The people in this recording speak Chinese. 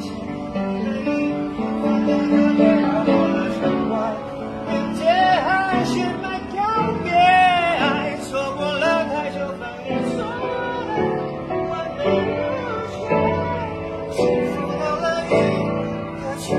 幸福的一幕幕，慢慢。个圈。